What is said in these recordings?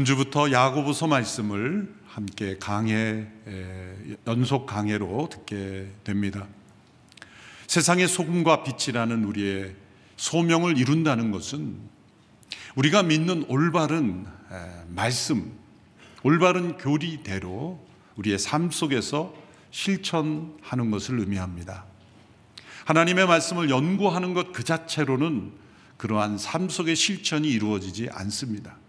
금주부터 야고보서 말씀을 함께 강해 연속 강해로 듣게 됩니다. 세상의 소금과 빛이라는 우리의 소명을 이룬다는 것은 우리가 믿는 올바른 말씀, 올바른 교리대로 우리의 삶 속에서 실천하는 것을 의미합니다. 하나님의 말씀을 연구하는 것 그 자체로는 그러한 삶 속의 실천이 이루어지지 않습니다.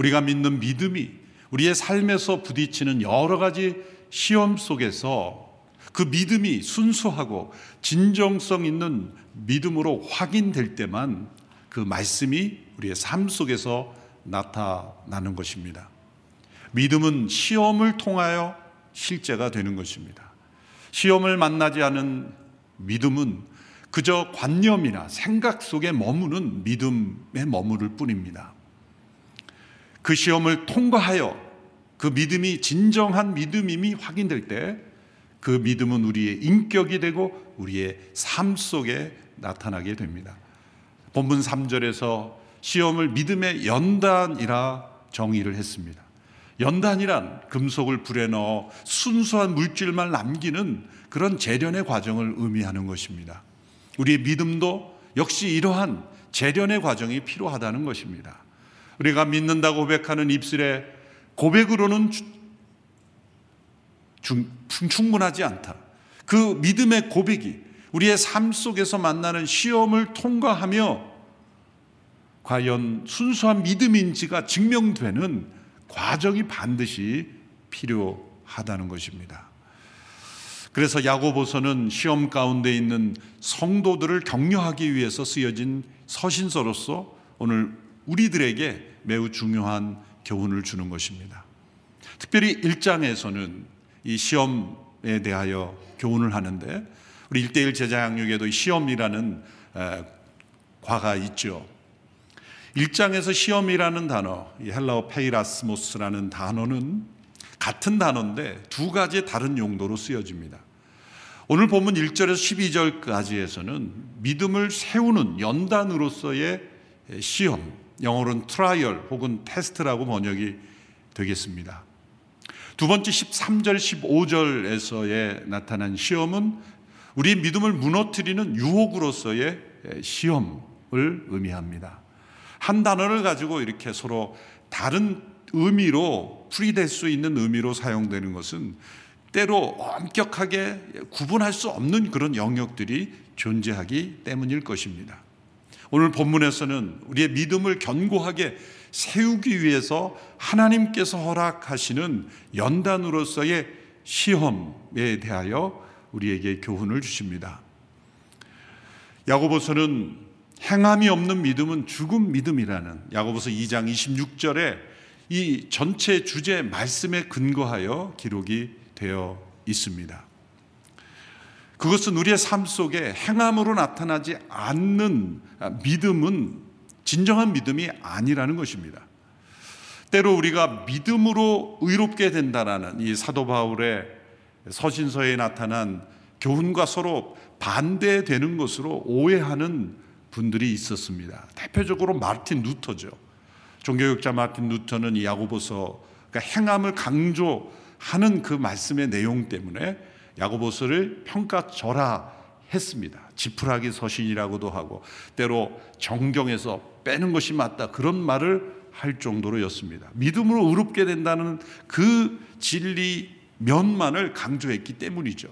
우리가 믿는 믿음이 우리의 삶에서 부딪히는 여러 가지 시험 속에서 그 믿음이 순수하고 진정성 있는 믿음으로 확인될 때만 그 말씀이 우리의 삶 속에서 나타나는 것입니다. 믿음은 시험을 통하여 실제가 되는 것입니다. 시험을 만나지 않은 믿음은 그저 관념이나 생각 속에 머무는 믿음에 머무를 뿐입니다. 그 시험을 통과하여 그 믿음이 진정한 믿음임이 확인될 때 그 믿음은 우리의 인격이 되고 우리의 삶 속에 나타나게 됩니다. 본문 3절에서 시험을 믿음의 연단이라 정의를 했습니다. 연단이란 금속을 불에 넣어 순수한 물질만 남기는 그런 재련의 과정을 의미하는 것입니다. 우리의 믿음도 역시 이러한 재련의 과정이 필요하다는 것입니다. 우리가 믿는다고 고백하는 입술의 고백으로는 충분하지 않다. 그 믿음의 고백이 우리의 삶 속에서 만나는 시험을 통과하며 과연 순수한 믿음인지가 증명되는 과정이 반드시 필요하다는 것입니다. 그래서 야고보서는 시험 가운데 있는 성도들을 격려하기 위해서 쓰여진 서신서로서 오늘 우리들에게 매우 중요한 교훈을 주는 것입니다. 특별히 1장에서는 이 시험에 대하여 교훈을 하는데 우리 1대1 제자 양육에도 시험이라는 과가 있죠. 1장에서 시험이라는 단어, 헬라어 πειρασμός라는 단어는 같은 단어인데 두 가지 다른 용도로 쓰여집니다. 오늘 본문 1절에서 12절까지에서는 믿음을 세우는 연단으로서의 시험, 영어로는 trial 혹은 테스트라고 번역이 되겠습니다. 두 번째 13절, 15절에서의 나타난 시험은 우리의 믿음을 무너뜨리는 유혹으로서의 시험을 의미합니다. 한 단어를 가지고 이렇게 서로 다른 의미로 풀이될 수 있는 의미로 사용되는 것은 때로 엄격하게 구분할 수 없는 그런 영역들이 존재하기 때문일 것입니다. 오늘 본문에서는 우리의 믿음을 견고하게 세우기 위해서 하나님께서 허락하시는 연단으로서의 시험에 대하여 우리에게 교훈을 주십니다. 야고보서는 행함이 없는 믿음은 죽음 믿음이라는 야고보서 2장 26절에 이 전체 주제 말씀에 근거하여 기록이 되어 있습니다. 그것은 우리의 삶 속에 행함으로 나타나지 않는 믿음은 진정한 믿음이 아니라는 것입니다. 때로 우리가 믿음으로 의롭게 된다라는 이 사도 바울의 서신서에 나타난 교훈과 서로 반대되는 것으로 오해하는 분들이 있었습니다. 대표적으로 마틴 루터죠. 종교육자 마틴 루터는 이 야고보서 그러니까 행함을 강조하는 그 말씀의 내용 때문에 야고보서를 평가절하 했습니다. 지푸라기 서신이라고도 하고 때로 정경에서 빼는 것이 맞다 그런 말을 할 정도로였습니다. 믿음으로 의롭게 된다는 그 진리 면만을 강조했기 때문이죠.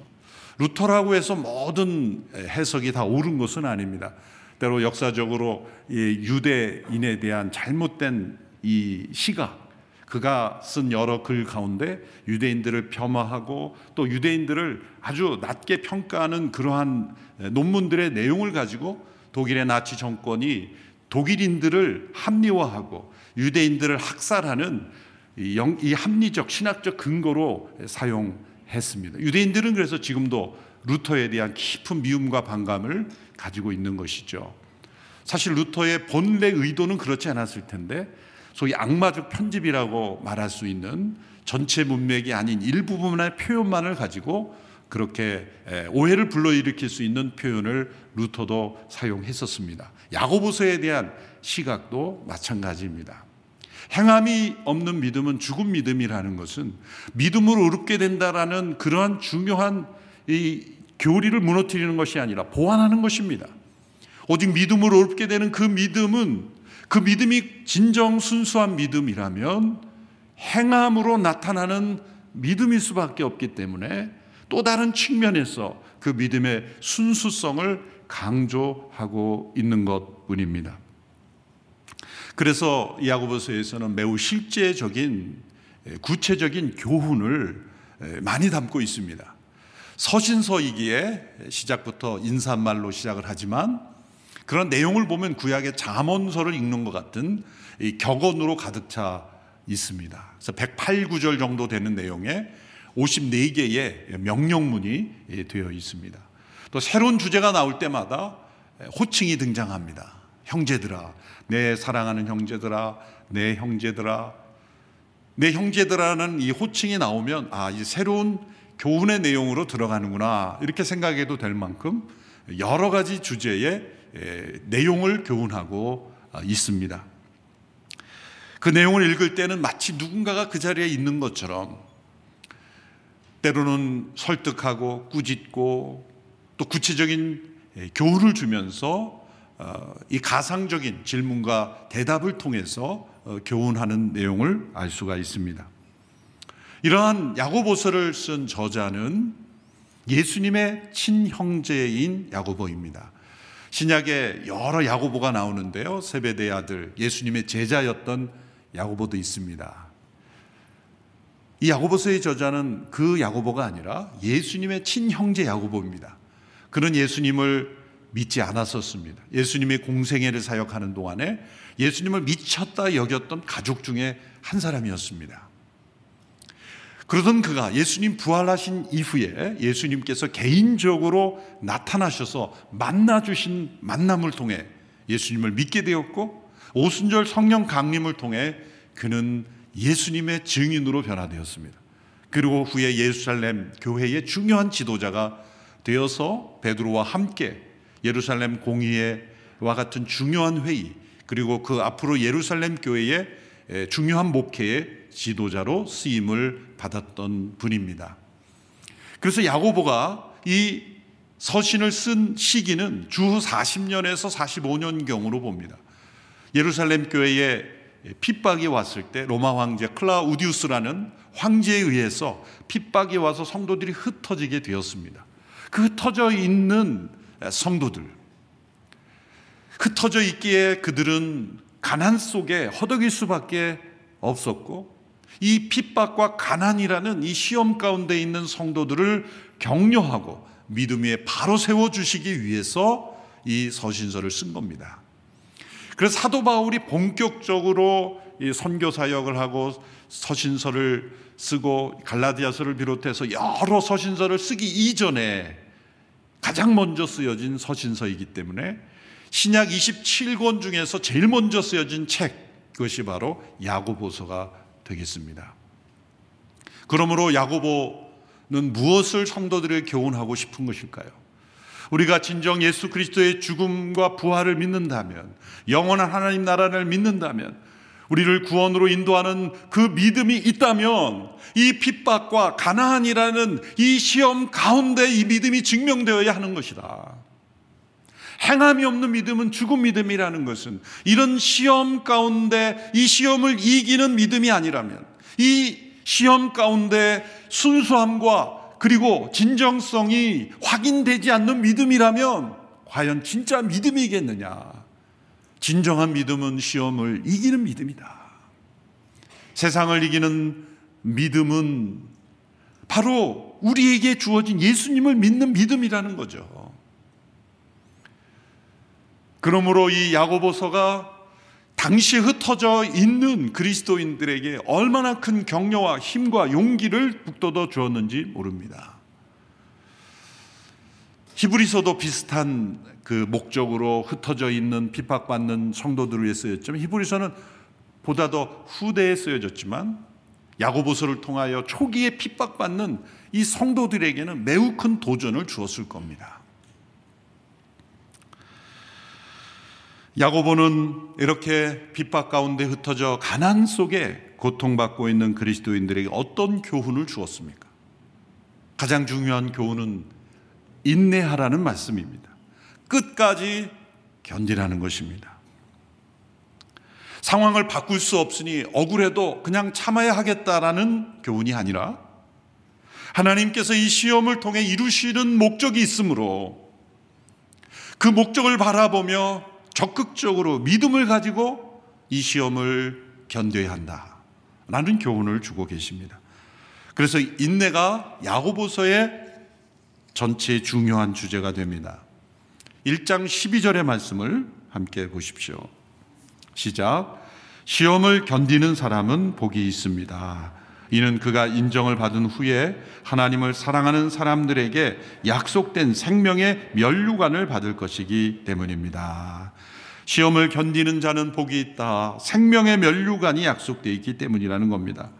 루터라고 해서 모든 해석이 다 옳은 것은 아닙니다. 때로 역사적으로 유대인에 대한 잘못된 이 시각 그가 쓴 여러 글 가운데 유대인들을 폄하하고 또 유대인들을 아주 낮게 평가하는 그러한 논문들의 내용을 가지고 독일의 나치 정권이 독일인들을 합리화하고 유대인들을 학살하는 이 합리적 신학적 근거로 사용했습니다. 유대인들은 그래서 지금도 루터에 대한 깊은 미움과 반감을 가지고 있는 것이죠. 사실 루터의 본래 의도는 그렇지 않았을 텐데 소위 악마적 편집이라고 말할 수 있는 전체 문맥이 아닌 일부분의 표현만을 가지고 그렇게 오해를 불러일으킬 수 있는 표현을 루터도 사용했었습니다. 야고보서에 대한 시각도 마찬가지입니다. 행함이 없는 믿음은 죽은 믿음이라는 것은 믿음으로 어렵게 된다라는 그러한 중요한 이 교리를 무너뜨리는 것이 아니라 보완하는 것입니다. 오직 믿음으로 어렵게 되는 그 믿음은 그 믿음이 진정 순수한 믿음이라면 행함으로 나타나는 믿음일 수밖에 없기 때문에 또 다른 측면에서 그 믿음의 순수성을 강조하고 있는 것 뿐입니다. 그래서 야고보서에서는 매우 실제적인 구체적인 교훈을 많이 담고 있습니다. 서신서이기에 시작부터 인사말로 시작을 하지만 그런 내용을 보면 구약의 잠언서를 읽는 것 같은 격언으로 가득 차 있습니다. 그래서 108, 9절 정도 되는 내용에 54개의 명령문이 되어 있습니다. 또 새로운 주제가 나올 때마다 호칭이 등장합니다. 형제들아, 내 사랑하는 형제들아, 내 형제들아, 내 형제들아는 이 호칭이 나오면 아, 이 새로운 교훈의 내용으로 들어가는구나 이렇게 생각해도 될 만큼 여러 가지 주제의 내용을 교훈하고 아, 있습니다. 그 내용을 읽을 때는 마치 누군가가 그 자리에 있는 것처럼 때로는 설득하고 꾸짖고 또 구체적인 교훈을 주면서 어, 이 가상적인 질문과 대답을 통해서 어, 교훈하는 내용을 알 수가 있습니다. 이러한 야고보서를 쓴 저자는 예수님의 친형제인 야고보입니다. 신약에 여러 야고보가 나오는데요. 세베대 아들 예수님의 제자였던 야고보도 있습니다. 이 야고보서의 저자는 그 야고보가 아니라 예수님의 친형제 야고보입니다. 그는 예수님을 믿지 않았었습니다. 예수님의 공생애를 사역하는 동안에 예수님을 미쳤다 여겼던 가족 중에 한 사람이었습니다. 그러던 그가 예수님 부활하신 이후에 예수님께서 개인적으로 나타나셔서 만나주신 만남을 통해 예수님을 믿게 되었고 오순절 성령 강림을 통해 그는 예수님의 증인으로 변화되었습니다. 그리고 후에 예루살렘 교회의 중요한 지도자가 되어서 베드로와 함께 예루살렘 공의회와 같은 중요한 회의 그리고 그 앞으로 예루살렘 교회의 중요한 목회의 지도자로 쓰임을 받았던 분입니다. 그래서 야고보가 이 서신을 쓴 시기는 주후 40년에서 45년경으로 봅니다. 예루살렘 교회에 핍박이 왔을 때 로마 황제 클라우디우스라는 황제에 의해서 핍박이 와서 성도들이 흩어지게 되었습니다. 그 흩어져 있는 성도들 흩어져 있기에 그들은 가난 속에 허덕일 수밖에 없었고 이 핍박과 가난이라는 이 시험 가운데 있는 성도들을 격려하고 믿음 위에 바로 세워 주시기 위해서 이 서신서를 쓴 겁니다. 그래서 사도 바울이 본격적으로 이 선교 사역을 하고 서신서를 쓰고 갈라디아서를 비롯해서 여러 서신서를 쓰기 이전에 가장 먼저 쓰여진 서신서이기 때문에 신약 27권 중에서 제일 먼저 쓰여진 책 그것이 바로 야고보서가 되겠습니다. 그러므로 야고보는 무엇을 성도들에게 교훈하고 싶은 것일까요? 우리가 진정 예수 그리스도의 죽음과 부활을 믿는다면 영원한 하나님 나라를 믿는다면 우리를 구원으로 인도하는 그 믿음이 있다면 이 핍박과 가난이라는 이 시험 가운데 이 믿음이 증명되어야 하는 것이다. 행함이 없는 믿음은 죽은 믿음이라는 것은 이런 시험 가운데 이 시험을 이기는 믿음이 아니라면 이 시험 가운데 순수함과 그리고 진정성이 확인되지 않는 믿음이라면 과연 진짜 믿음이겠느냐? 진정한 믿음은 시험을 이기는 믿음이다. 세상을 이기는 믿음은 바로 우리에게 주어진 예수님을 믿는 믿음이라는 거죠. 그러므로 이 야고보서가 당시 흩어져 있는 그리스도인들에게 얼마나 큰 격려와 힘과 용기를 북돋워 주었는지 모릅니다. 히브리서도 비슷한 그 목적으로 흩어져 있는 핍박받는 성도들을 위해 쓰였지만 히브리서는 보다 더 후대에 쓰여졌지만 야고보서를 통하여 초기에 핍박받는 이 성도들에게는 매우 큰 도전을 주었을 겁니다. 야고보는 이렇게 핍박 가운데 흩어져 가난 속에 고통받고 있는 그리스도인들에게 어떤 교훈을 주었습니까? 가장 중요한 교훈은 인내하라는 말씀입니다. 끝까지 견디라는 것입니다. 상황을 바꿀 수 없으니 억울해도 그냥 참아야 하겠다라는 교훈이 아니라 하나님께서 이 시험을 통해 이루시는 목적이 있으므로 그 목적을 바라보며 적극적으로 믿음을 가지고 이 시험을 견뎌야 한다. 라는 교훈을 주고 계십니다. 그래서 인내가 야고보서의 전체 중요한 주제가 됩니다. 1장 12절의 말씀을 함께 보십시오. 시작. 시험을 견디는 사람은 복이 있습니다. 이는 그가 인정을 받은 후에 하나님을 사랑하는 사람들에게 약속된 생명의 면류관을 받을 것이기 때문입니다. 시험을 견디는 자는 복이 있다. 생명의 면류관이 약속되어 있기 때문이라는 겁니다.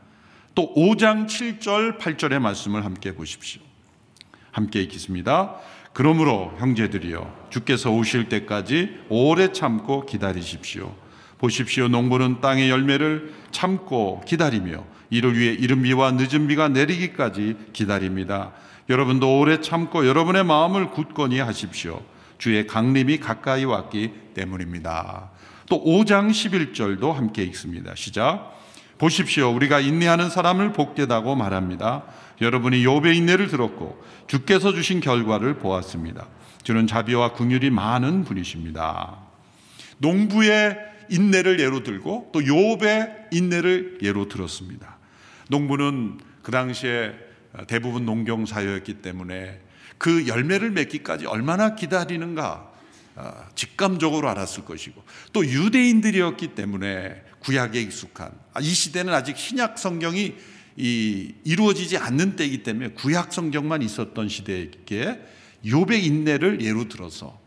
또 5장 7절 8절의 말씀을 함께 보십시오. 함께 읽겠습니다. 그러므로 형제들이여 주께서 오실 때까지 오래 참고 기다리십시오. 보십시오. 농부는 땅의 열매를 참고 기다리며 이를 위해 이른 비와 늦은 비가 내리기까지 기다립니다. 여러분도 오래 참고 여러분의 마음을 굳건히 하십시오. 주의 강림이 가까이 왔기 때문입니다. 또 5장 11절도 함께 읽습니다. 시작. 보십시오. 우리가 인내하는 사람을 복되다고 말합니다. 여러분이 욥의 인내를 들었고 주께서 주신 결과를 보았습니다. 주는 자비와 긍휼이 많은 분이십니다. 농부의 인내를 예로 들고 또 욥의 인내를 예로 들었습니다. 농부는 그 당시에 대부분 농경 사회였기 때문에 그 열매를 맺기까지 얼마나 기다리는가 아, 직감적으로 알았을 것이고 또 유대인들이었기 때문에 구약에 익숙한 아, 이 시대는 아직 신약 성경이 이 이루어지지 않는 때이기 때문에 구약 성경만 있었던 시대에 욥의 인내를 예로 들어서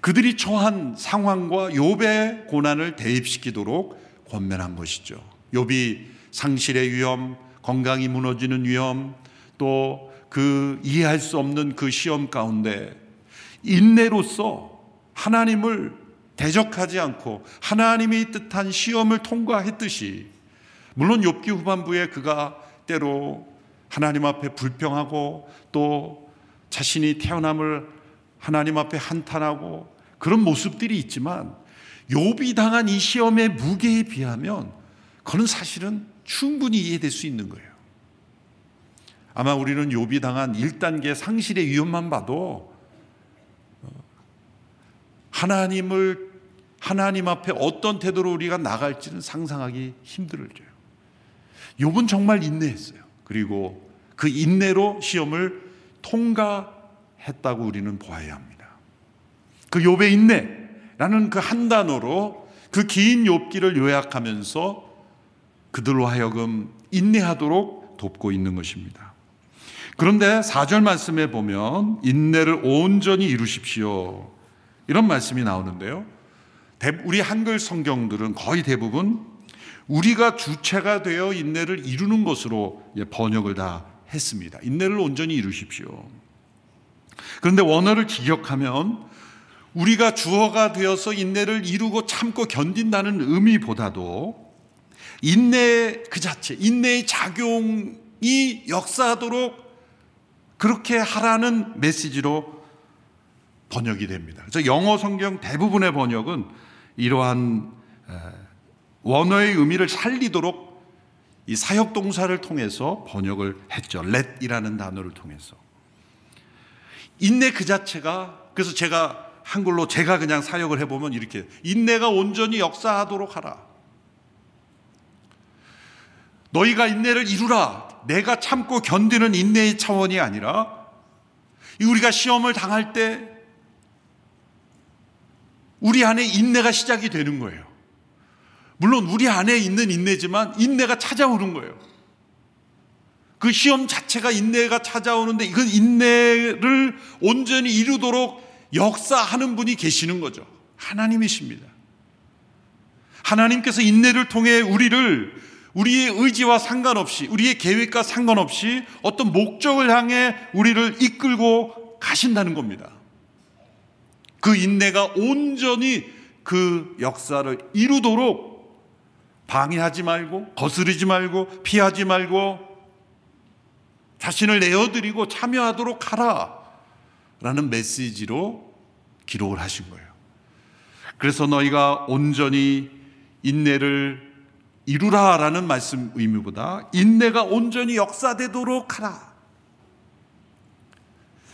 그들이 처한 상황과 욥의 고난을 대입시키도록 권면한 것이죠. 욥이 상실의 위험, 건강이 무너지는 위험, 또 그 이해할 수 없는 그 시험 가운데 인내로서 하나님을 대적하지 않고 하나님이 뜻한 시험을 통과했듯이 물론 욥기 후반부에 그가 때로 하나님 앞에 불평하고 또 자신이 태어남을 하나님 앞에 한탄하고 그런 모습들이 있지만 욥이 당한 이 시험의 무게에 비하면 그는 사실은 충분히 이해될 수 있는 거예요. 아마 우리는 욥이 당한 1단계 상실의 위험만 봐도 하나님을 하나님 앞에 어떤 태도로 우리가 나갈지는 상상하기 힘들어요. 욥은 정말 인내했어요. 그리고 그 인내로 시험을 통과했다고 우리는 보아야 합니다. 그 욥의 인내라는 그 한 단어로 그 긴 욥기를 요약하면서 그들로 하여금 인내하도록 돕고 있는 것입니다. 그런데 4절 말씀에 보면 인내를 온전히 이루십시오. 이런 말씀이 나오는데요. 우리 한글 성경들은 거의 대부분 우리가 주체가 되어 인내를 이루는 것으로 번역을 다 했습니다. 인내를 온전히 이루십시오. 그런데 원어를 직역하면 우리가 주어가 되어서 인내를 이루고 참고 견딘다는 의미보다도 인내 그 자체, 인내의 작용이 역사하도록 그렇게 하라는 메시지로 번역이 됩니다. 그래서 영어 성경 대부분의 번역은 이러한 원어의 의미를 살리도록 이 사역 동사를 통해서 번역을 했죠. let이라는 단어를 통해서. 인내 그 자체가 그래서 제가 한글로 제가 그냥 사역을 해보면 이렇게 인내가 온전히 역사하도록 하라. 너희가 인내를 이루라. 내가 참고 견디는 인내의 차원이 아니라 우리가 시험을 당할 때 우리 안에 인내가 시작이 되는 거예요. 물론 우리 안에 있는 인내지만 인내가 찾아오는 거예요. 그 시험 자체가 인내가 찾아오는데 이건 인내를 온전히 이루도록 역사하는 분이 계시는 거죠. 하나님이십니다. 하나님께서 인내를 통해 우리를 우리의 의지와 상관없이 우리의 계획과 상관없이 어떤 목적을 향해 우리를 이끌고 가신다는 겁니다. 그 인내가 온전히 그 역사를 이루도록 방해하지 말고 거스르지 말고 피하지 말고 자신을 내어드리고 참여하도록 하라 라는 메시지로 기록을 하신 거예요. 그래서 너희가 온전히 인내를 이루라라는 말씀 의미보다 인내가 온전히 역사되도록 하라.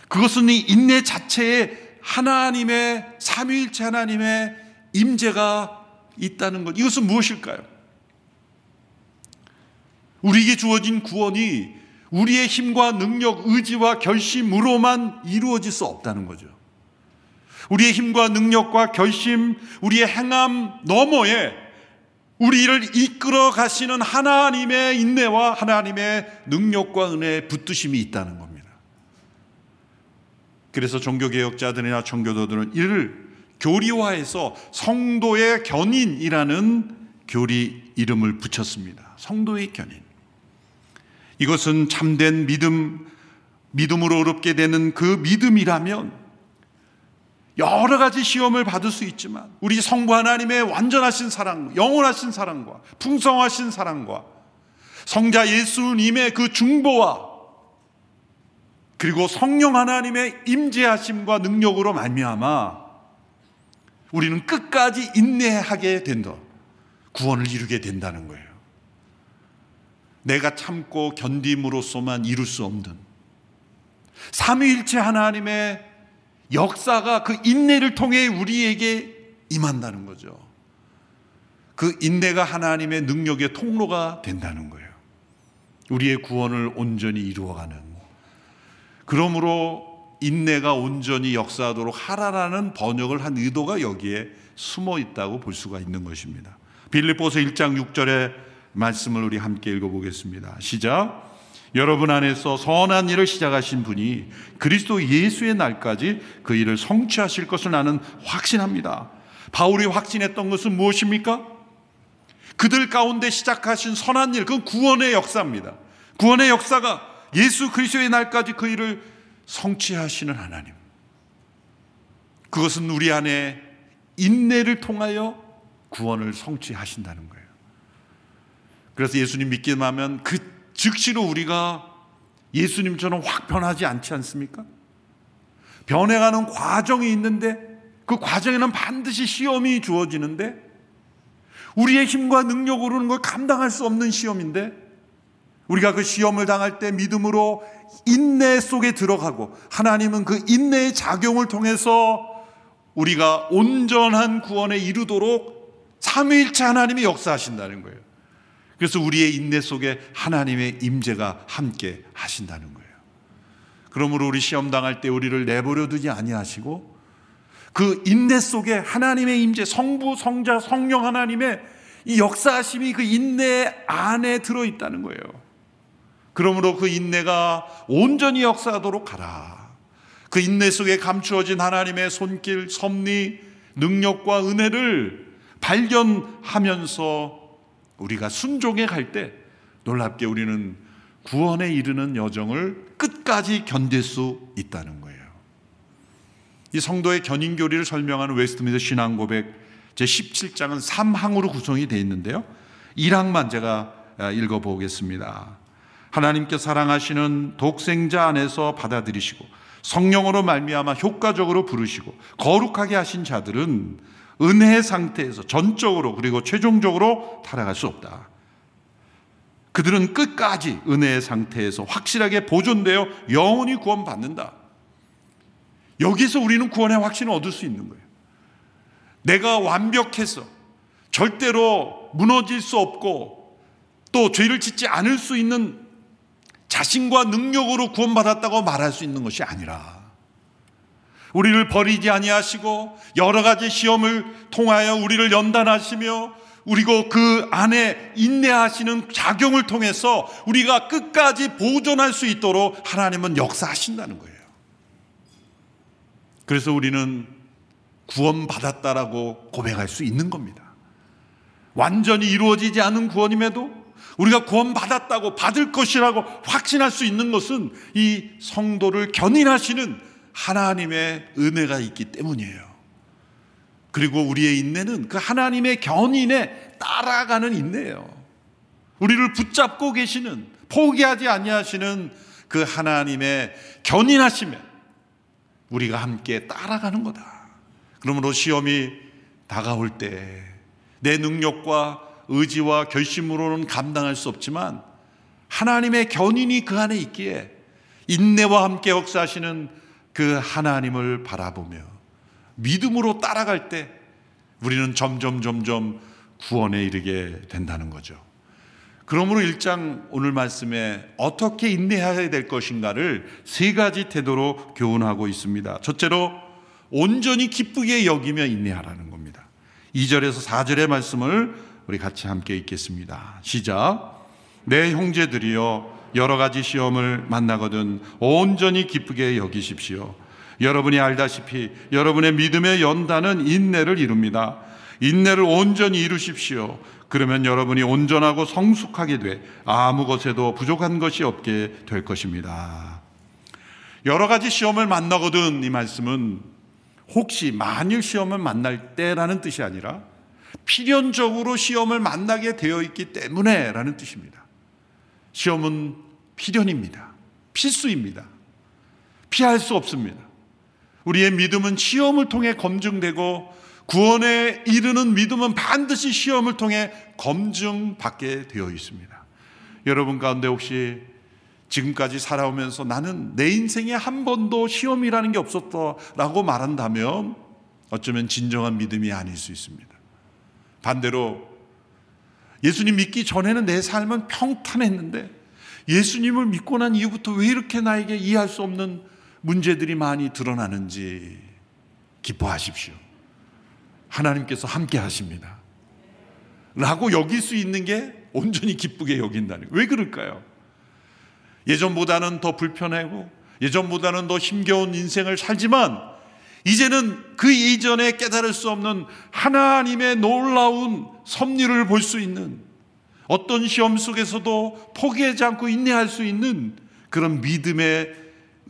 그것은 이 인내 자체에 하나님의 삼위일체 하나님의 임재가 있다는 것. 이것은 무엇일까요? 우리에게 주어진 구원이 우리의 힘과 능력, 의지와 결심으로만 이루어질 수 없다는 거죠. 우리의 힘과 능력과 결심, 우리의 행함 너머에 우리를 이끌어 가시는 하나님의 인내와 하나님의 능력과 은혜의 붙드심이 있다는 겁니다. 그래서 종교개혁자들이나 청교도들은 이를 교리화해서 성도의 견인이라는 교리 이름을 붙였습니다. 성도의 견인. 이것은 참된 믿음, 믿음으로 어렵게 되는 그 믿음이라면 여러 가지 시험을 받을 수 있지만 우리 성부 하나님의 완전하신 사랑, 영원하신 사랑과 풍성하신 사랑과 성자 예수님의 그 중보와 그리고 성령 하나님의 임재하심과 능력으로 말미암아 우리는 끝까지 인내하게 된다. 구원을 이루게 된다는 거예요. 내가 참고 견딤으로써만 이룰 수 없는 삼위일체 하나님의 역사가 그 인내를 통해 우리에게 임한다는 거죠. 그 인내가 하나님의 능력의 통로가 된다는 거예요. 우리의 구원을 온전히 이루어가는. 그러므로 인내가 온전히 역사하도록 하라라는 번역을 한 의도가 여기에 숨어 있다고 볼 수가 있는 것입니다. 빌립보서 1장 6절에 말씀을 우리 함께 읽어보겠습니다. 시작. 여러분 안에서 선한 일을 시작하신 분이 그리스도 예수의 날까지 그 일을 성취하실 것을 나는 확신합니다. 바울이 확신했던 것은 무엇입니까? 그들 가운데 시작하신 선한 일, 그건 구원의 역사입니다. 구원의 역사가 예수 그리스도의 날까지 그 일을 성취하시는 하나님. 그것은 우리 안에 인내를 통하여 구원을 성취하신다는 거예요. 그래서 예수님 믿기만 하면 그 즉시로 우리가 예수님처럼 확 변하지 않지 않습니까? 변해가는 과정이 있는데 그 과정에는 반드시 시험이 주어지는데 우리의 힘과 능력으로는 걸 감당할 수 없는 시험인데 우리가 그 시험을 당할 때 믿음으로 인내 속에 들어가고 하나님은 그 인내의 작용을 통해서 우리가 온전한 구원에 이르도록 삼위일체 하나님이 역사하신다는 거예요. 그래서 우리의 인내 속에 하나님의 임재가 함께 하신다는 거예요. 그러므로 우리 시험 당할 때 우리를 내버려 두지 아니하시고 그 인내 속에 하나님의 임재, 성부, 성자, 성령 하나님의 이 역사하심이 그 인내 안에 들어 있다는 거예요. 그러므로 그 인내가 온전히 역사하도록 하라. 그 인내 속에 감추어진 하나님의 손길, 섭리, 능력과 은혜를 발견하면서 우리가 순종해 갈 때 놀랍게 우리는 구원에 이르는 여정을 끝까지 견딜 수 있다는 거예요. 이 성도의 견인 교리를 설명하는 웨스트민스터 신앙 고백 제 17장은 3항으로 구성이 되어 있는데요. 1항만 제가 아, 읽어 보겠습니다. 하나님께서 사랑하시는 독생자 안에서 받아들이시고 성령으로 말미암아 효과적으로 부르시고 거룩하게 하신 자들은 은혜의 상태에서 전적으로 그리고 최종적으로 타락할 수 없다. 그들은 끝까지 은혜의 상태에서 확실하게 보존되어 영원히 구원받는다. 여기서 우리는 구원의 확신을 얻을 수 있는 거예요. 내가 완벽해서 절대로 무너질 수 없고 또 죄를 짓지 않을 수 있는 자신과 능력으로 구원받았다고 말할 수 있는 것이 아니라 우리를 버리지 아니하시고 여러 가지 시험을 통하여 우리를 연단하시며 우리고 그 안에 인내하시는 작용을 통해서 우리가 끝까지 보존할 수 있도록 하나님은 역사하신다는 거예요. 그래서 우리는 구원받았다라고 고백할 수 있는 겁니다. 완전히 이루어지지 않은 구원임에도 우리가 구원받았다고 받을 것이라고 확신할 수 있는 것은 이 성도를 견인하시는 하나님의 은혜가 있기 때문이에요. 그리고 우리의 인내는 그 하나님의 견인에 따라가는 인내예요. 우리를 붙잡고 계시는 포기하지 아니하시는 그 하나님의 견인하심에 우리가 함께 따라가는 거다. 그러므로 시험이 다가올 때 내 능력과 의지와 결심으로는 감당할 수 없지만 하나님의 견인이 그 안에 있기에 인내와 함께 역사하시는 그 하나님을 바라보며 믿음으로 따라갈 때 우리는 점점 점점 구원에 이르게 된다는 거죠. 그러므로 1장 오늘 말씀에 어떻게 인내해야 될 것인가를 세 가지 태도로 교훈하고 있습니다. 첫째로 온전히 기쁘게 여기며 인내하라는 겁니다. 2절에서 4절의 말씀을 우리 같이 함께 읽겠습니다. 시작. 내 형제들이여 여러 가지 시험을 만나거든 온전히 기쁘게 여기십시오. 여러분이 알다시피 여러분의 믿음의 연단은 인내를 이룹니다. 인내를 온전히 이루십시오. 그러면 여러분이 온전하고 성숙하게 돼 아무 것에도 부족한 것이 없게 될 것입니다. 여러 가지 시험을 만나거든 이 말씀은 혹시 만일 시험을 만날 때라는 뜻이 아니라 필연적으로 시험을 만나게 되어 있기 때문에라는 뜻입니다. 시험은 필연입니다. 필수입니다. 피할 수 없습니다. 우리의 믿음은 시험을 통해 검증되고 구원에 이르는 믿음은 반드시 시험을 통해 검증받게 되어 있습니다. 여러분 가운데 혹시 지금까지 살아오면서 나는 내 인생에 한 번도 시험이라는 게 없었다라고 말한다면 어쩌면 진정한 믿음이 아닐 수 있습니다. 반대로 예수님 믿기 전에는 내 삶은 평탄했는데 예수님을 믿고 난 이후부터 왜 이렇게 나에게 이해할 수 없는 문제들이 많이 드러나는지 기뻐하십시오. 하나님께서 함께 하십니다. 라고 여길 수 있는 게 온전히 기쁘게 여긴다는. 왜 그럴까요? 예전보다는 더 불편하고 예전보다는 더 힘겨운 인생을 살지만 이제는 그 이전에 깨달을 수 없는 하나님의 놀라운 섭리를 볼 수 있는 어떤 시험 속에서도 포기하지 않고 인내할 수 있는 그런 믿음의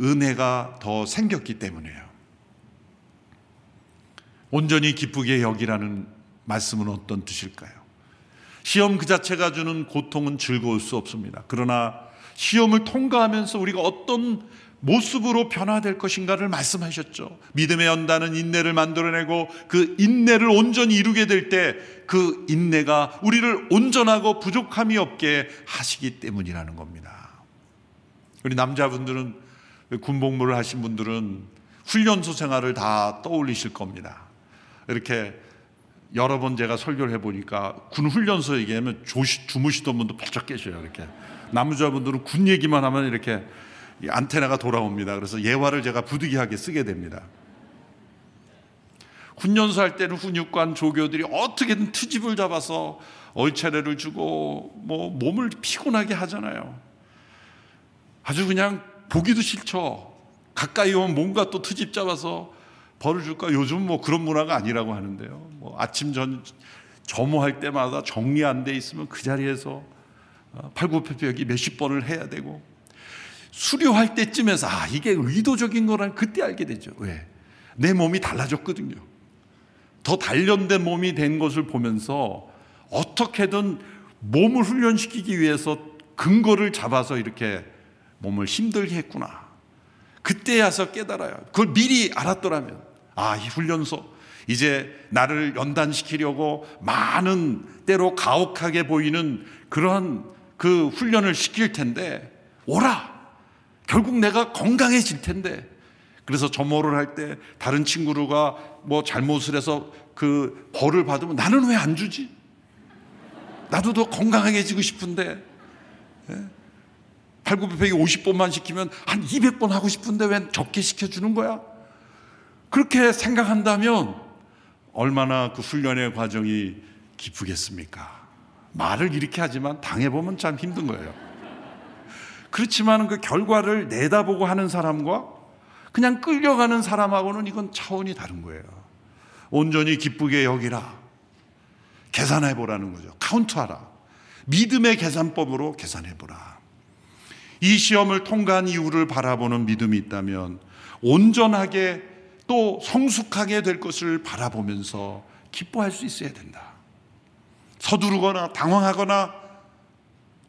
은혜가 더 생겼기 때문이에요. 온전히 기쁘게 여기라는 말씀은 어떤 뜻일까요? 시험 그 자체가 주는 고통은 즐거울 수 없습니다. 그러나 시험을 통과하면서 우리가 어떤 모습으로 변화될 것인가를 말씀하셨죠. 믿음의 연단은 인내를 만들어내고 그 인내를 온전히 이루게 될 때 그 인내가 우리를 온전하고 부족함이 없게 하시기 때문이라는 겁니다. 우리 남자분들은 군복무를 하신 분들은 훈련소 생활을 다 떠올리실 겁니다. 이렇게 여러 번 제가 설교를 해보니까 군 훈련소 얘기하면 조시, 주무시던 분도 바짝 계셔요. 이렇게 남자분들은 군 얘기만 하면 이렇게 안테나가 돌아옵니다. 그래서 예화를 제가 부득이하게 쓰게 됩니다. 훈련소 할 때는 훈육관 조교들이 어떻게든 트집을 잡아서 얼차례를 주고 뭐 몸을 피곤하게 하잖아요. 아주 그냥 보기도 싫죠. 가까이 오면 뭔가 또 트집 잡아서 벌을 줄까? 요즘 뭐 그런 문화가 아니라고 하는데요. 뭐 아침 전 점호할 때마다 정리 안 돼 있으면 그 자리에서 어, 팔굽혀펴기 몇십 번을 해야 되고 수료할 때쯤에서 아 이게 의도적인 거란 그때 알게 되죠. 왜? 내 몸이 달라졌거든요. 더 단련된 몸이 된 것을 보면서 어떻게든 몸을 훈련시키기 위해서 근거를 잡아서 이렇게 몸을 힘들게 했구나. 그때야서 깨달아요. 그걸 미리 알았더라면 아, 이 훈련소 이제 나를 연단시키려고 많은 때로 가혹하게 보이는 그러한 그 훈련을 시킬 텐데 오라. 결국 내가 건강해질 텐데. 그래서 점호를 할 때 다른 친구가 뭐 잘못을 해서 그 벌을 받으면 나는 왜 안 주지? 나도 더 건강해지고 싶은데. 예? 팔굽혀펴기 50번만 시키면 한 200번 하고 싶은데 왜 적게 시켜주는 거야? 그렇게 생각한다면 얼마나 그 훈련의 과정이 기쁘겠습니까? 말을 이렇게 하지만 당해보면 참 힘든 거예요. 그렇지만 그 결과를 내다보고 하는 사람과 그냥 끌려가는 사람하고는 이건 차원이 다른 거예요. 온전히 기쁘게 여기라. 계산해 보라는 거죠. 카운트하라. 믿음의 계산법으로 계산해 보라. 이 시험을 통과한 이유를 바라보는 믿음이 있다면 온전하게 또 성숙하게 될 것을 바라보면서 기뻐할 수 있어야 된다. 서두르거나 당황하거나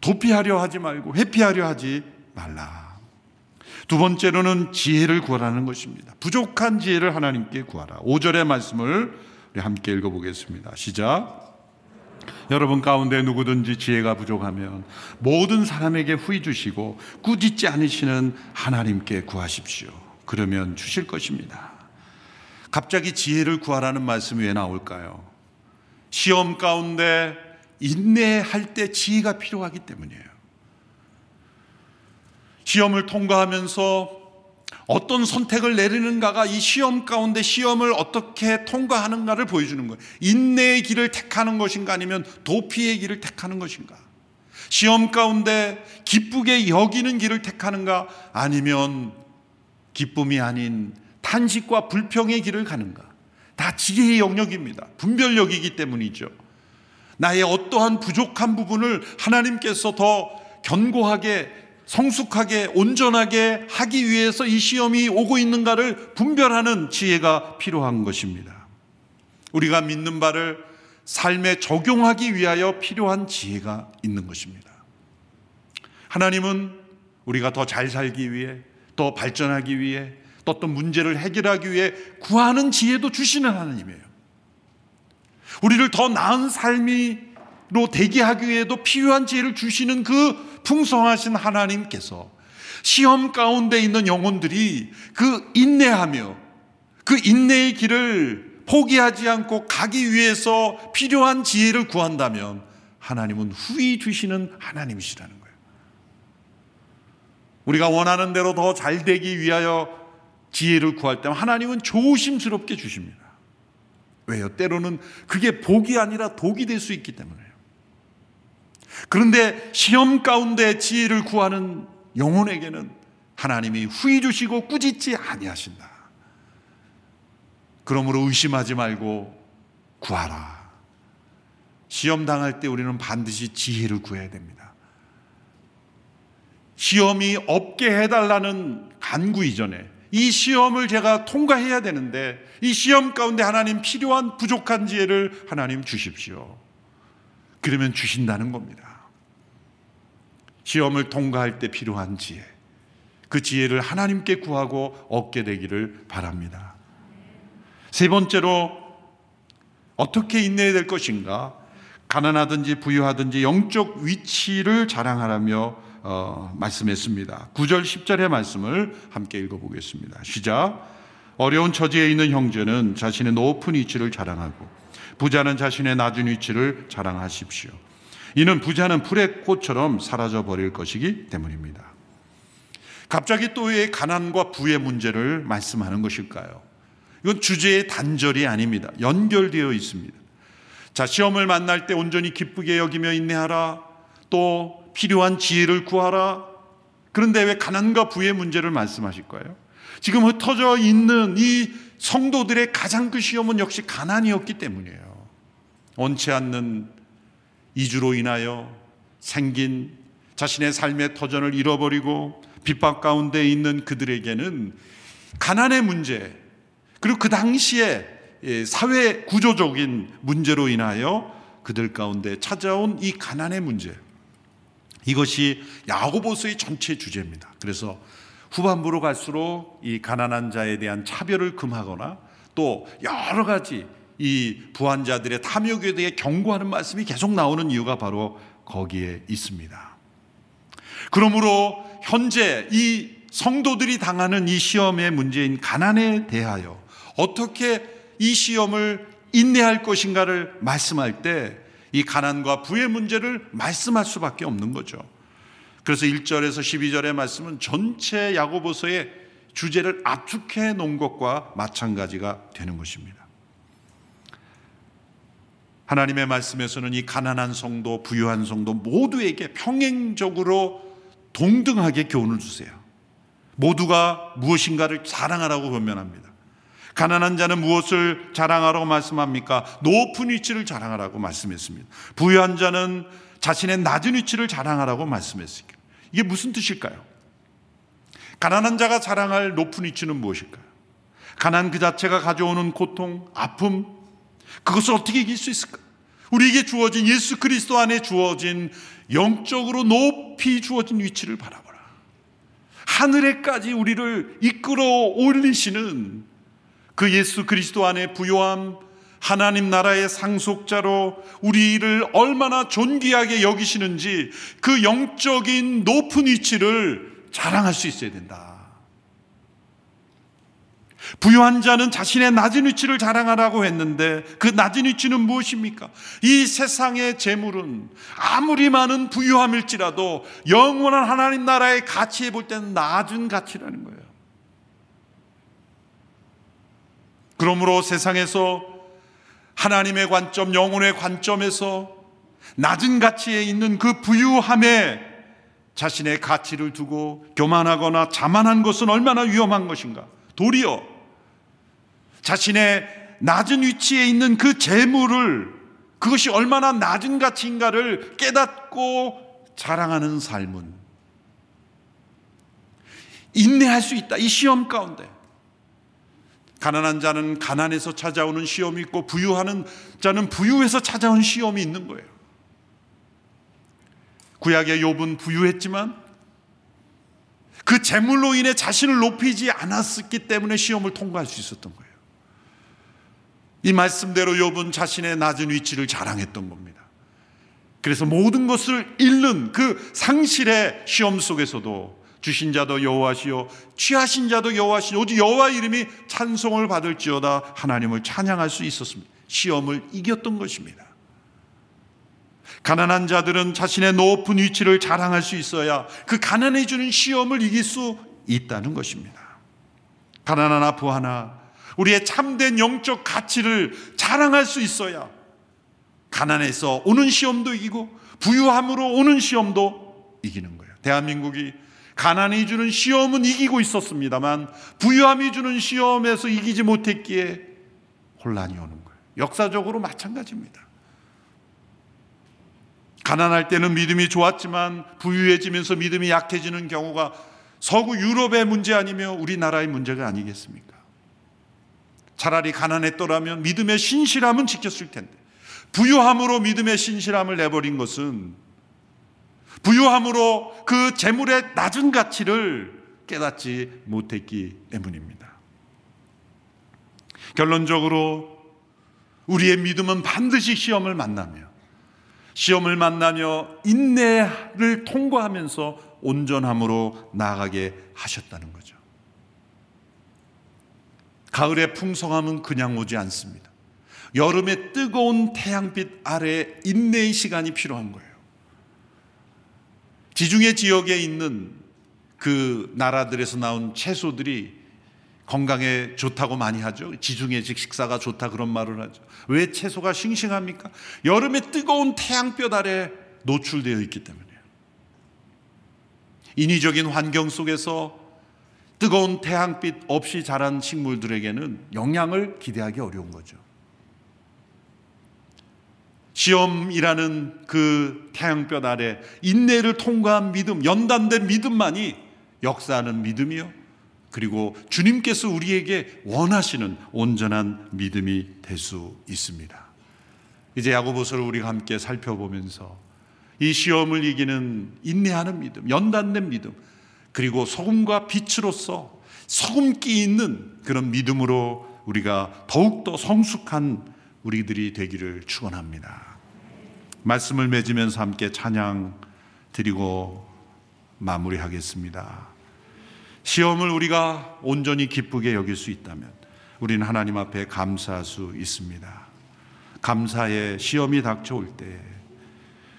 도피하려 하지 말고 회피하려 하지 말라. 두 번째로는 지혜를 구하라는 것입니다. 부족한 지혜를 하나님께 구하라. 5절의 말씀을 우리 함께 읽어보겠습니다. 시작. 여러분 가운데 누구든지 지혜가 부족하면 모든 사람에게 후히 주시고 꾸짖지 않으시는 하나님께 구하십시오. 그러면 주실 것입니다. 갑자기 지혜를 구하라는 말씀이 왜 나올까요? 시험 가운데 인내할 때 지혜가 필요하기 때문이에요. 시험을 통과하면서 어떤 선택을 내리는가가 이 시험 가운데 시험을 어떻게 통과하는가를 보여주는 거예요. 인내의 길을 택하는 것인가 아니면 도피의 길을 택하는 것인가. 시험 가운데 기쁘게 여기는 길을 택하는가 아니면 기쁨이 아닌 탄식과 불평의 길을 가는가. 다 지혜의 영역입니다. 분별력이기 때문이죠. 나의 어떠한 부족한 부분을 하나님께서 더 견고하게 성숙하게 온전하게 하기 위해서 이 시험이 오고 있는가를 분별하는 지혜가 필요한 것입니다. 우리가 믿는 바를 삶에 적용하기 위하여 필요한 지혜가 있는 것입니다. 하나님은 우리가 더 잘 살기 위해, 더 발전하기 위해, 또 어떤 문제를 해결하기 위해 구하는 지혜도 주시는 하나님이에요. 우리를 더 나은 삶이로 되게 하기 위해도 필요한 지혜를 주시는 그 풍성하신 하나님께서 시험 가운데 있는 영혼들이 그 인내하며 그 인내의 길을 포기하지 않고 가기 위해서 필요한 지혜를 구한다면 하나님은 후히 주시는 하나님이시라는 거예요. 우리가 원하는 대로 더 잘 되기 위하여 지혜를 구할 때 하나님은 조심스럽게 주십니다. 왜요? 때로는 그게 복이 아니라 독이 될 수 있기 때문에. 그런데 시험 가운데 지혜를 구하는 영혼에게는 하나님이 후히 주시고 꾸짖지 아니하신다. 그러므로 의심하지 말고 구하라. 시험 당할 때 우리는 반드시 지혜를 구해야 됩니다. 시험이 없게 해달라는 간구 이전에 이 시험을 제가 통과해야 되는데 이 시험 가운데 하나님 필요한 부족한 지혜를 하나님 주십시오. 그러면 주신다는 겁니다. 시험을 통과할 때 필요한 지혜. 그 지혜를 하나님께 구하고 얻게 되기를 바랍니다. 세 번째로 어떻게 인내해야 될 것인가? 가난하든지 부유하든지 영적 위치를 자랑하라며 어, 말씀했습니다. 9절 10절의 말씀을 함께 읽어보겠습니다. 시작. 어려운 처지에 있는 형제는 자신의 높은 위치를 자랑하고 부자는 자신의 낮은 위치를 자랑하십시오. 이는 부자는 풀의 꽃처럼 사라져 버릴 것이기 때문입니다. 갑자기 또 왜 가난과 부의 문제를 말씀하는 것일까요? 이건 주제의 단절이 아닙니다. 연결되어 있습니다. 자, 시험을 만날 때 온전히 기쁘게 여기며 인내하라. 또 필요한 지혜를 구하라. 그런데 왜 가난과 부의 문제를 말씀하실 거예요? 지금 흩어져 있는 이 성도들의 가장 큰 시험은 역시 가난이었기 때문이에요. 원치 않는 이주로 인하여 생긴 자신의 삶의 터전을 잃어버리고 핍박 가운데 있는 그들에게는 가난의 문제 그리고 그 당시에 예, 사회 구조적인 문제로 인하여 그들 가운데 찾아온 이 가난의 문제 이것이 야고보서의 전체 주제입니다. 그래서 후반부로 갈수록 이 가난한 자에 대한 차별을 금하거나 또 여러 가지 이 부한자들의 탐욕에 대해 경고하는 말씀이 계속 나오는 이유가 바로 거기에 있습니다. 그러므로 현재 이 성도들이 당하는 이 시험의 문제인 가난에 대하여 어떻게 이 시험을 인내할 것인가를 말씀할 때 이 가난과 부의 문제를 말씀할 수밖에 없는 거죠. 그래서 1절에서 12절의 말씀은 전체 야고보서의 주제를 압축해 놓은 것과 마찬가지가 되는 것입니다. 하나님의 말씀에서는 이 가난한 성도, 부유한 성도 모두에게 평행적으로 동등하게 교훈을 주세요. 모두가 무엇인가를 자랑하라고 권면합니다. 가난한 자는 무엇을 자랑하라고 말씀합니까? 높은 위치를 자랑하라고 말씀했습니다. 부유한 자는 자신의 낮은 위치를 자랑하라고 말씀했습니다. 이게 무슨 뜻일까요? 가난한 자가 자랑할 높은 위치는 무엇일까요? 가난 그 자체가 가져오는 고통, 아픔, 그것을 어떻게 이길 수 있을까? 우리에게 주어진 예수 그리스도 안에 주어진 영적으로 높이 주어진 위치를 바라보라. 하늘에까지 우리를 이끌어 올리시는 그 예수 그리스도 안에 부요함, 하나님 나라의 상속자로 우리를 얼마나 존귀하게 여기시는지 그 영적인 높은 위치를 자랑할 수 있어야 된다. 부유한 자는 자신의 낮은 위치를 자랑하라고 했는데 그 낮은 위치는 무엇입니까? 이 세상의 재물은 아무리 많은 부유함일지라도 영원한 하나님 나라의 가치에 볼 때는 낮은 가치라는 거예요. 그러므로 세상에서 하나님의 관점, 영혼의 관점에서 낮은 가치에 있는 그 부유함에 자신의 가치를 두고 교만하거나 자만한 것은 얼마나 위험한 것인가? 도리어 자신의 낮은 위치에 있는 그 재물을 그것이 얼마나 낮은 가치인가를 깨닫고 자랑하는 삶은 인내할 수 있다. 이 시험 가운데. 가난한 자는 가난에서 찾아오는 시험이 있고 부유하는 자는 부유해서 찾아온 시험이 있는 거예요. 구약의 욥은 부유했지만 그 재물로 인해 자신을 높이지 않았기 때문에 시험을 통과할 수 있었던 거예요. 이 말씀대로 욥은 자신의 낮은 위치를 자랑했던 겁니다. 그래서 모든 것을 잃는 그 상실의 시험 속에서도 주신 자도 여호와시요 취하신 자도 여호와시요 오직 여호와 이름이 찬송을 받을지어다 하나님을 찬양할 수 있었습니다. 시험을 이겼던 것입니다. 가난한 자들은 자신의 높은 위치를 자랑할 수 있어야 그 가난해 주는 시험을 이길 수 있다는 것입니다. 가난하나 부하나 우리의 참된 영적 가치를 자랑할 수 있어야 가난해서 오는 시험도 이기고 부유함으로 오는 시험도 이기는 거예요. 대한민국이 가난이 주는 시험은 이기고 있었습니다만 부유함이 주는 시험에서 이기지 못했기에 혼란이 오는 거예요. 역사적으로 마찬가지입니다. 가난할 때는 믿음이 좋았지만 부유해지면서 믿음이 약해지는 경우가 서구 유럽의 문제 아니며 우리나라의 문제가 아니겠습니까? 차라리 가난했더라면 믿음의 신실함은 지켰을 텐데 부유함으로 믿음의 신실함을 내버린 것은 부유함으로 그 재물의 낮은 가치를 깨닫지 못했기 때문입니다. 결론적으로 우리의 믿음은 반드시 시험을 만나며 시험을 만나며 인내를 통과하면서 온전함으로 나아가게 하셨다는 거죠. 가을의 풍성함은 그냥 오지 않습니다. 여름의 뜨거운 태양빛 아래 인내의 시간이 필요한 거예요. 지중해 지역에 있는 그 나라들에서 나온 채소들이 건강에 좋다고 많이 하죠. 지중해식 식사가 좋다 그런 말을 하죠. 왜 채소가 싱싱합니까? 여름에 뜨거운 태양볕 아래 노출되어 있기 때문이에요. 인위적인 환경 속에서 뜨거운 태양빛 없이 자란 식물들에게는 영양을 기대하기 어려운 거죠. 시험이라는 그 태양볕 아래 인내를 통과한 믿음, 연단된 믿음만이 역사하는 믿음이요. 그리고 주님께서 우리에게 원하시는 온전한 믿음이 될 수 있습니다. 이제 야고보서를 우리가 함께 살펴보면서 이 시험을 이기는 인내하는 믿음, 연단된 믿음, 그리고 소금과 빛으로서 소금기 있는 그런 믿음으로 우리가 더욱더 성숙한 우리들이 되기를 축원합니다. 말씀을 맺으면서 함께 찬양 드리고 마무리하겠습니다. 시험을 우리가 온전히 기쁘게 여길 수 있다면 우리는 하나님 앞에 감사할 수 있습니다. 감사의 시험이 닥쳐올 때,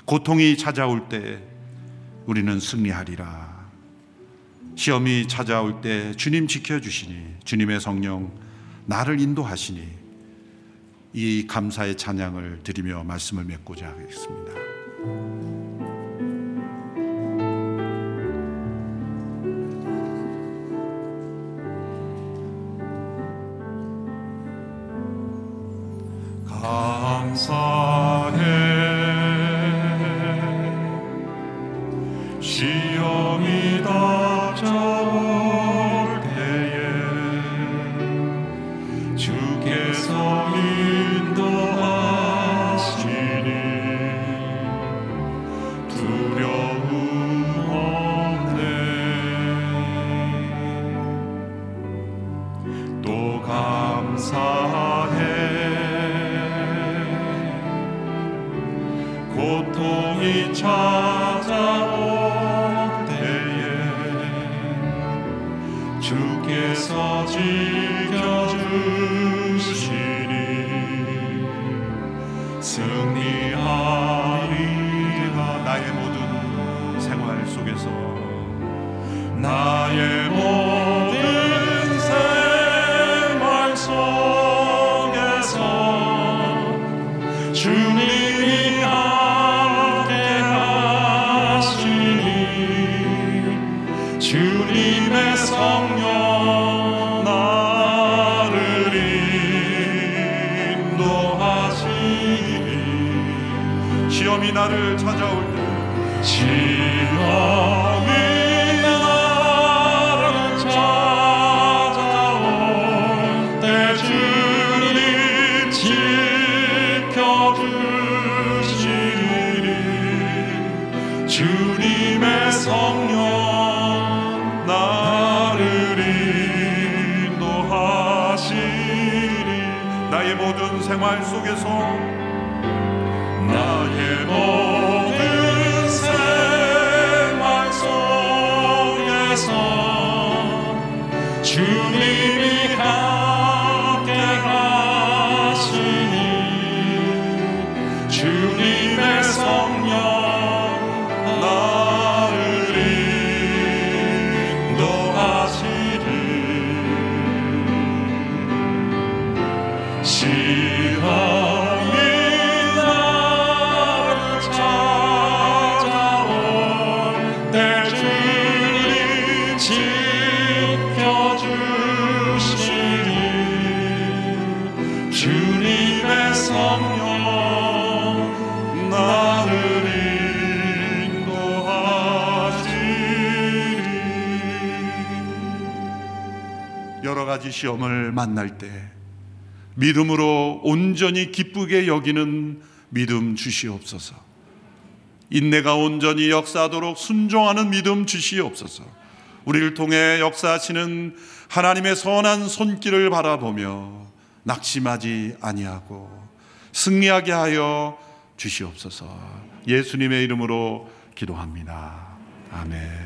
고통이 찾아올 때 우리는 승리하리라. 시험이 찾아올 때 주님 지켜주시니 주님의 성령 나를 인도하시니 이 감사의 찬양을 드리며 말씀을 맺고자 하겠습니다. 감사 주께서 지켜주시리 승리하리라 나의 모든 생활 속에서 나의 속에서 주님이 가지 시험을 만날 때 믿음으로 온전히 기쁘게 여기는 믿음 주시옵소서. 인내가 온전히 역사하도록 순종하는 믿음 주시옵소서. 우리를 통해 역사하시는 하나님의 선한 손길을 바라보며 낙심하지 아니하고 승리하게 하여 주시옵소서. 예수님의 이름으로 기도합니다. 아멘.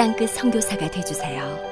땅끝 선교사가 되주세요.